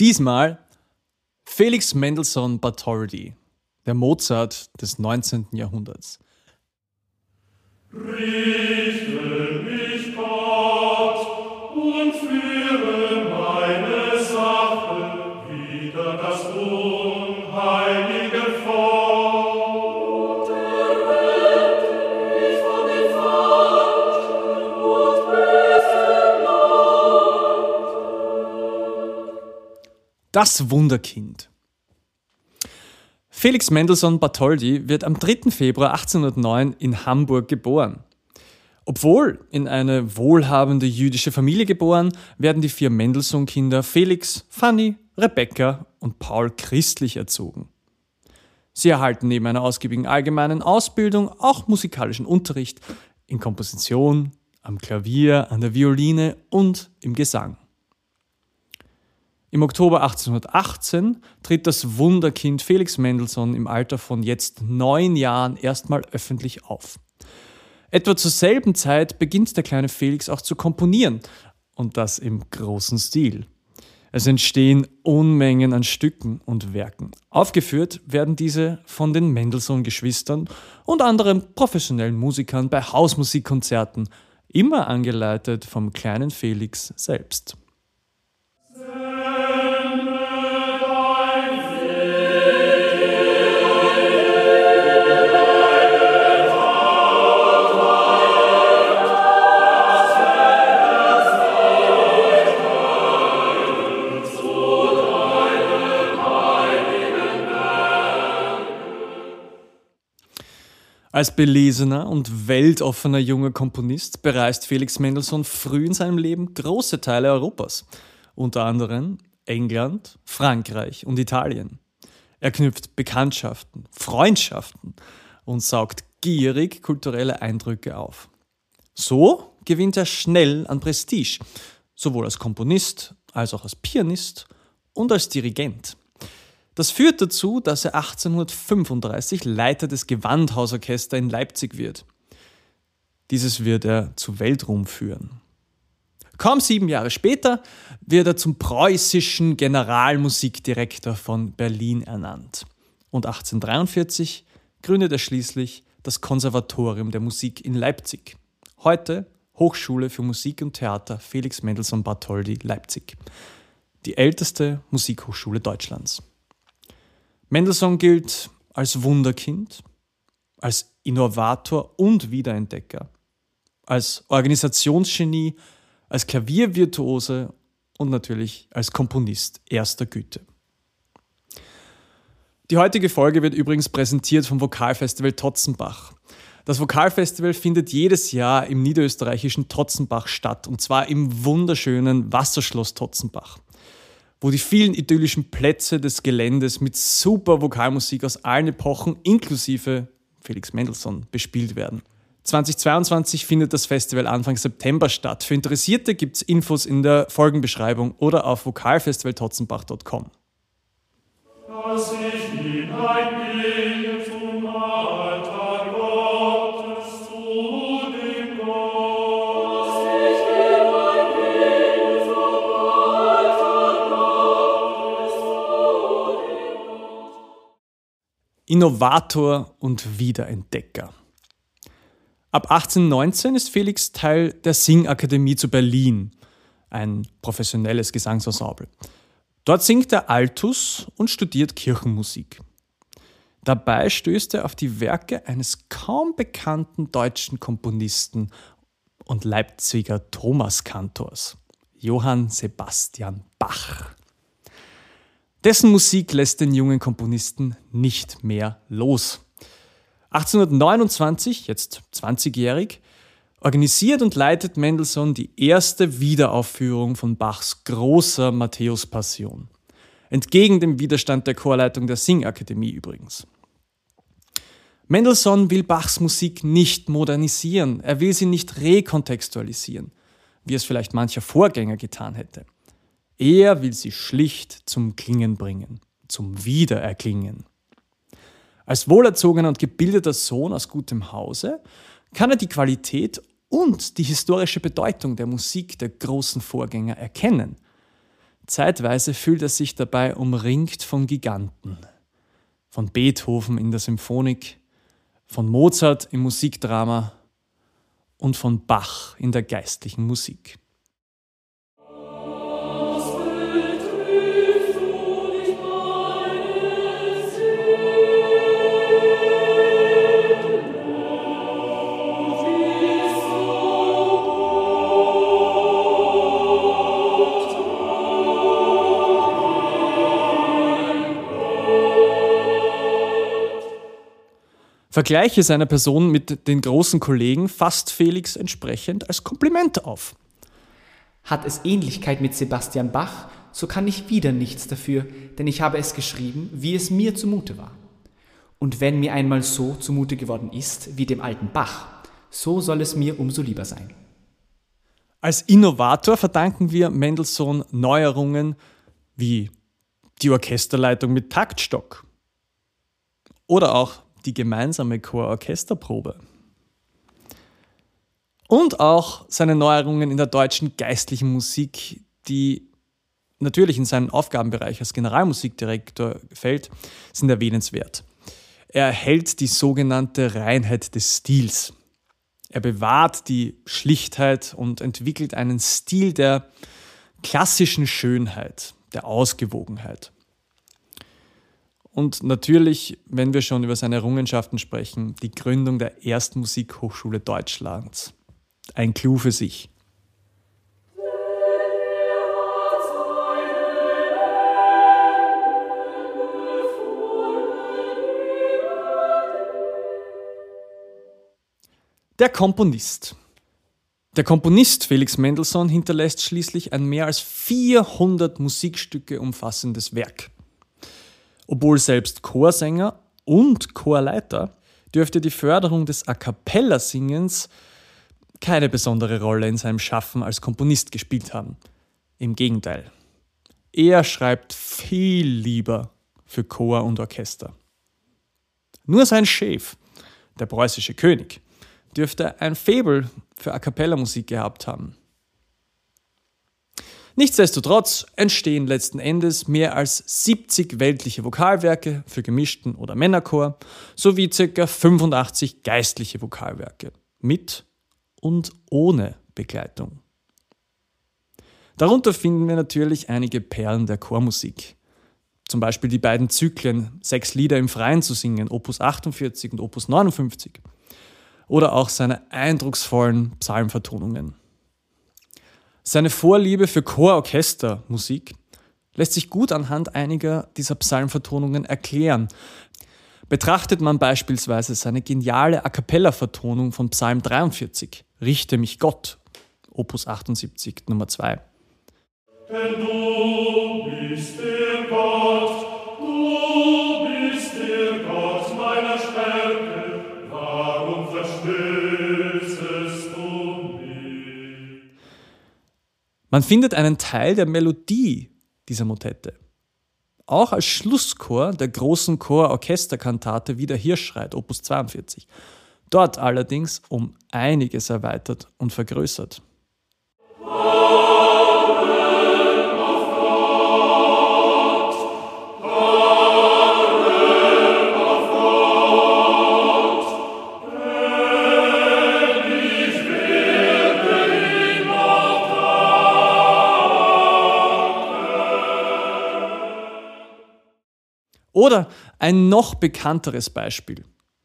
Diesmal Felix Mendelssohn Bartholdy, der Mozart des 19. Jahrhunderts. Richte Das Wunderkind. Felix Mendelssohn Bartholdy wird am 3. Februar 1809 in Hamburg geboren. Obwohl in eine wohlhabende jüdische Familie geboren, werden die vier Mendelssohn-Kinder Felix, Fanny, Rebecca und Paul christlich erzogen. Sie erhalten neben einer ausgiebigen allgemeinen Ausbildung auch musikalischen Unterricht in Komposition, am Klavier, an der Violine und im Gesang. Im Oktober 1818 tritt das Wunderkind Felix Mendelssohn im Alter von jetzt neun Jahren erstmal öffentlich auf. Etwa zur selben Zeit beginnt der kleine Felix auch zu komponieren und das im großen Stil. Es entstehen Unmengen an Stücken und Werken. Aufgeführt werden diese von den Mendelssohn-Geschwistern und anderen professionellen Musikern bei Hausmusikkonzerten, immer angeleitet vom kleinen Felix selbst. Als belesener und weltoffener junger Komponist bereist Felix Mendelssohn früh in seinem Leben große Teile Europas, unter anderem England, Frankreich und Italien. Er knüpft Bekanntschaften, Freundschaften und saugt gierig kulturelle Eindrücke auf. So gewinnt er schnell an Prestige, sowohl als Komponist als auch als Pianist und als Dirigent. Das führt dazu, dass er 1835 Leiter des Gewandhausorchesters in Leipzig wird. Dieses wird er zu Weltruhm führen. Kaum sieben Jahre später wird er zum preußischen Generalmusikdirektor von Berlin ernannt. Und 1843 gründet er schließlich das Konservatorium der Musik in Leipzig. Heute Hochschule für Musik und Theater Felix Mendelssohn Bartholdy Leipzig. Die älteste Musikhochschule Deutschlands. Mendelssohn gilt als Wunderkind, als Innovator und Wiederentdecker, als Organisationsgenie, als Klaviervirtuose und natürlich als Komponist erster Güte. Die heutige Folge wird übrigens präsentiert vom Vokalfestival Totzenbach. Das Vokalfestival findet jedes Jahr im niederösterreichischen Totzenbach statt und zwar im wunderschönen Wasserschloss Totzenbach wo die vielen idyllischen Plätze des Geländes mit super Vokalmusik aus allen Epochen inklusive Felix Mendelssohn bespielt werden. 2022 findet das Festival Anfang September statt. Für Interessierte gibt es Infos in der Folgenbeschreibung oder auf vokalfestivaltotzenbach.com. Innovator und Wiederentdecker. Ab 1819 ist Felix Teil der Singakademie zu Berlin, ein professionelles Gesangsensemble. Dort singt er Altus und studiert Kirchenmusik. Dabei stößt er auf die Werke eines kaum bekannten deutschen Komponisten und Leipziger Thomaskantors, Johann Sebastian Bach. Dessen Musik lässt den jungen Komponisten nicht mehr los. 1829, jetzt 20-jährig, organisiert und leitet Mendelssohn die erste Wiederaufführung von Bachs großer Matthäus-Passion. Entgegen dem Widerstand der Chorleitung der Singakademie übrigens. Mendelssohn will Bachs Musik nicht modernisieren, er will sie nicht rekontextualisieren, wie es vielleicht mancher Vorgänger getan hätte. Er will sie schlicht zum Klingen bringen, zum Wiedererklingen. Als wohlerzogener und gebildeter Sohn aus gutem Hause kann er die Qualität und die historische Bedeutung der Musik der großen Vorgänger erkennen. Zeitweise fühlt er sich dabei umringt von Giganten. Von Beethoven in der Symphonik, von Mozart im Musikdrama und von Bach in der geistlichen Musik. Vergleiche seiner Person mit den großen Kollegen fasst Felix entsprechend als Kompliment auf. Hat es Ähnlichkeit mit Sebastian Bach, so kann ich wieder nichts dafür, denn ich habe es geschrieben, wie es mir zumute war. Und wenn mir einmal so zumute geworden ist wie dem alten Bach, so soll es mir umso lieber sein. Als Innovator verdanken wir Mendelssohn Neuerungen wie die Orchesterleitung mit Taktstock oder auch die gemeinsame Chor-Orchesterprobe. Und auch seine Neuerungen in der deutschen geistlichen Musik, die natürlich in seinen Aufgabenbereich als Generalmusikdirektor fällt, sind erwähnenswert. Er erhält die sogenannte Reinheit des Stils. Er bewahrt die Schlichtheit und entwickelt einen Stil der klassischen Schönheit, der Ausgewogenheit. Und natürlich, wenn wir schon über seine Errungenschaften sprechen, die Gründung der ersten Musikhochschule Deutschlands. Ein Clou für sich. Der Komponist. Der Komponist Felix Mendelssohn hinterlässt schließlich ein mehr als 400 Musikstücke umfassendes Werk. Obwohl selbst Chorsänger und Chorleiter dürfte die Förderung des A cappella-Singens keine besondere Rolle in seinem Schaffen als Komponist gespielt haben. Im Gegenteil. Er schreibt viel lieber für Chor und Orchester. Nur sein Chef, der preußische König, dürfte ein Faible für A cappella-Musik gehabt haben. Nichtsdestotrotz entstehen letzten Endes mehr als 70 weltliche Vokalwerke für gemischten oder Männerchor sowie ca. 85 geistliche Vokalwerke mit und ohne Begleitung. Darunter finden wir natürlich einige Perlen der Chormusik. Zum Beispiel die beiden Zyklen Sechs Lieder im Freien zu singen, Opus 48 und Opus 59. Oder auch seine eindrucksvollen Psalmvertonungen. Seine Vorliebe für Chororchestermusik lässt sich gut anhand einiger dieser Psalmvertonungen erklären. Betrachtet man beispielsweise seine geniale A cappella-Vertonung von Psalm 43, Richte mich Gott, Opus 78, Nummer 2. Denn du bist der Man findet einen Teil der Melodie dieser Motette. Auch als Schlusschor der großen Chor-Orchesterkantate Wie der Hirsch schreit, Opus 42. Dort allerdings um einiges erweitert und vergrößert. Oder ein noch bekannteres Beispiel,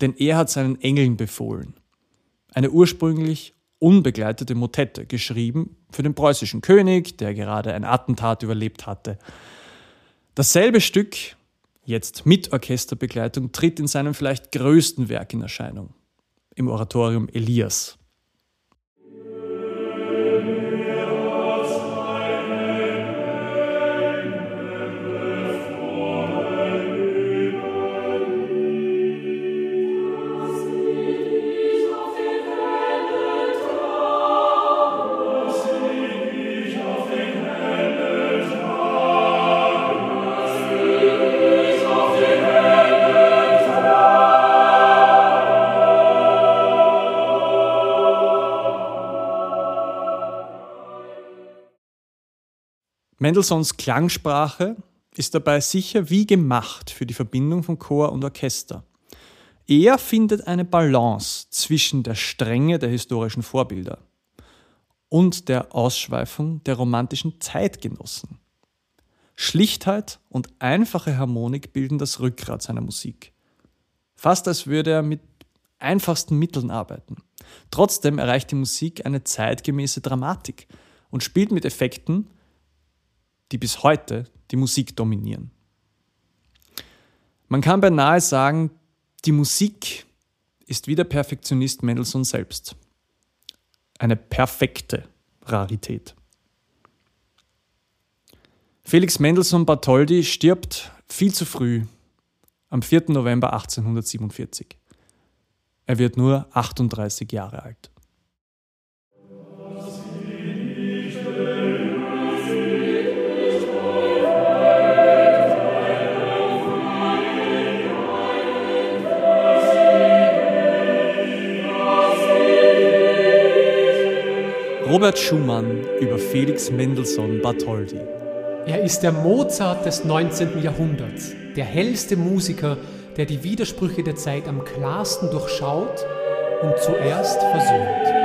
denn er hat seinen Engeln befohlen. Eine ursprünglich unbegleitete Motette, geschrieben für den preußischen König, der gerade ein Attentat überlebt hatte. Dasselbe Stück, jetzt mit Orchesterbegleitung, tritt in seinem vielleicht größten Werk in Erscheinung, im Oratorium Elias. Mendelssohns Klangsprache ist dabei sicher wie gemacht für die Verbindung von Chor und Orchester. Er findet eine Balance zwischen der Strenge der historischen Vorbilder und der Ausschweifung der romantischen Zeitgenossen. Schlichtheit und einfache Harmonik bilden das Rückgrat seiner Musik. Fast als würde er mit einfachsten Mitteln arbeiten. Trotzdem erreicht die Musik eine zeitgemäße Dramatik und spielt mit Effekten, die bis heute die Musik dominieren. Man kann beinahe sagen, die Musik ist wie der Perfektionist Mendelssohn selbst. Eine perfekte Rarität. Felix Mendelssohn Bartholdy stirbt viel zu früh am 4. November 1847. Er wird nur 38 Jahre alt. Robert Schumann über Felix Mendelssohn Bartholdy. Er ist der Mozart des 19. Jahrhunderts, der hellste Musiker, der die Widersprüche der Zeit am klarsten durchschaut und zuerst versöhnt.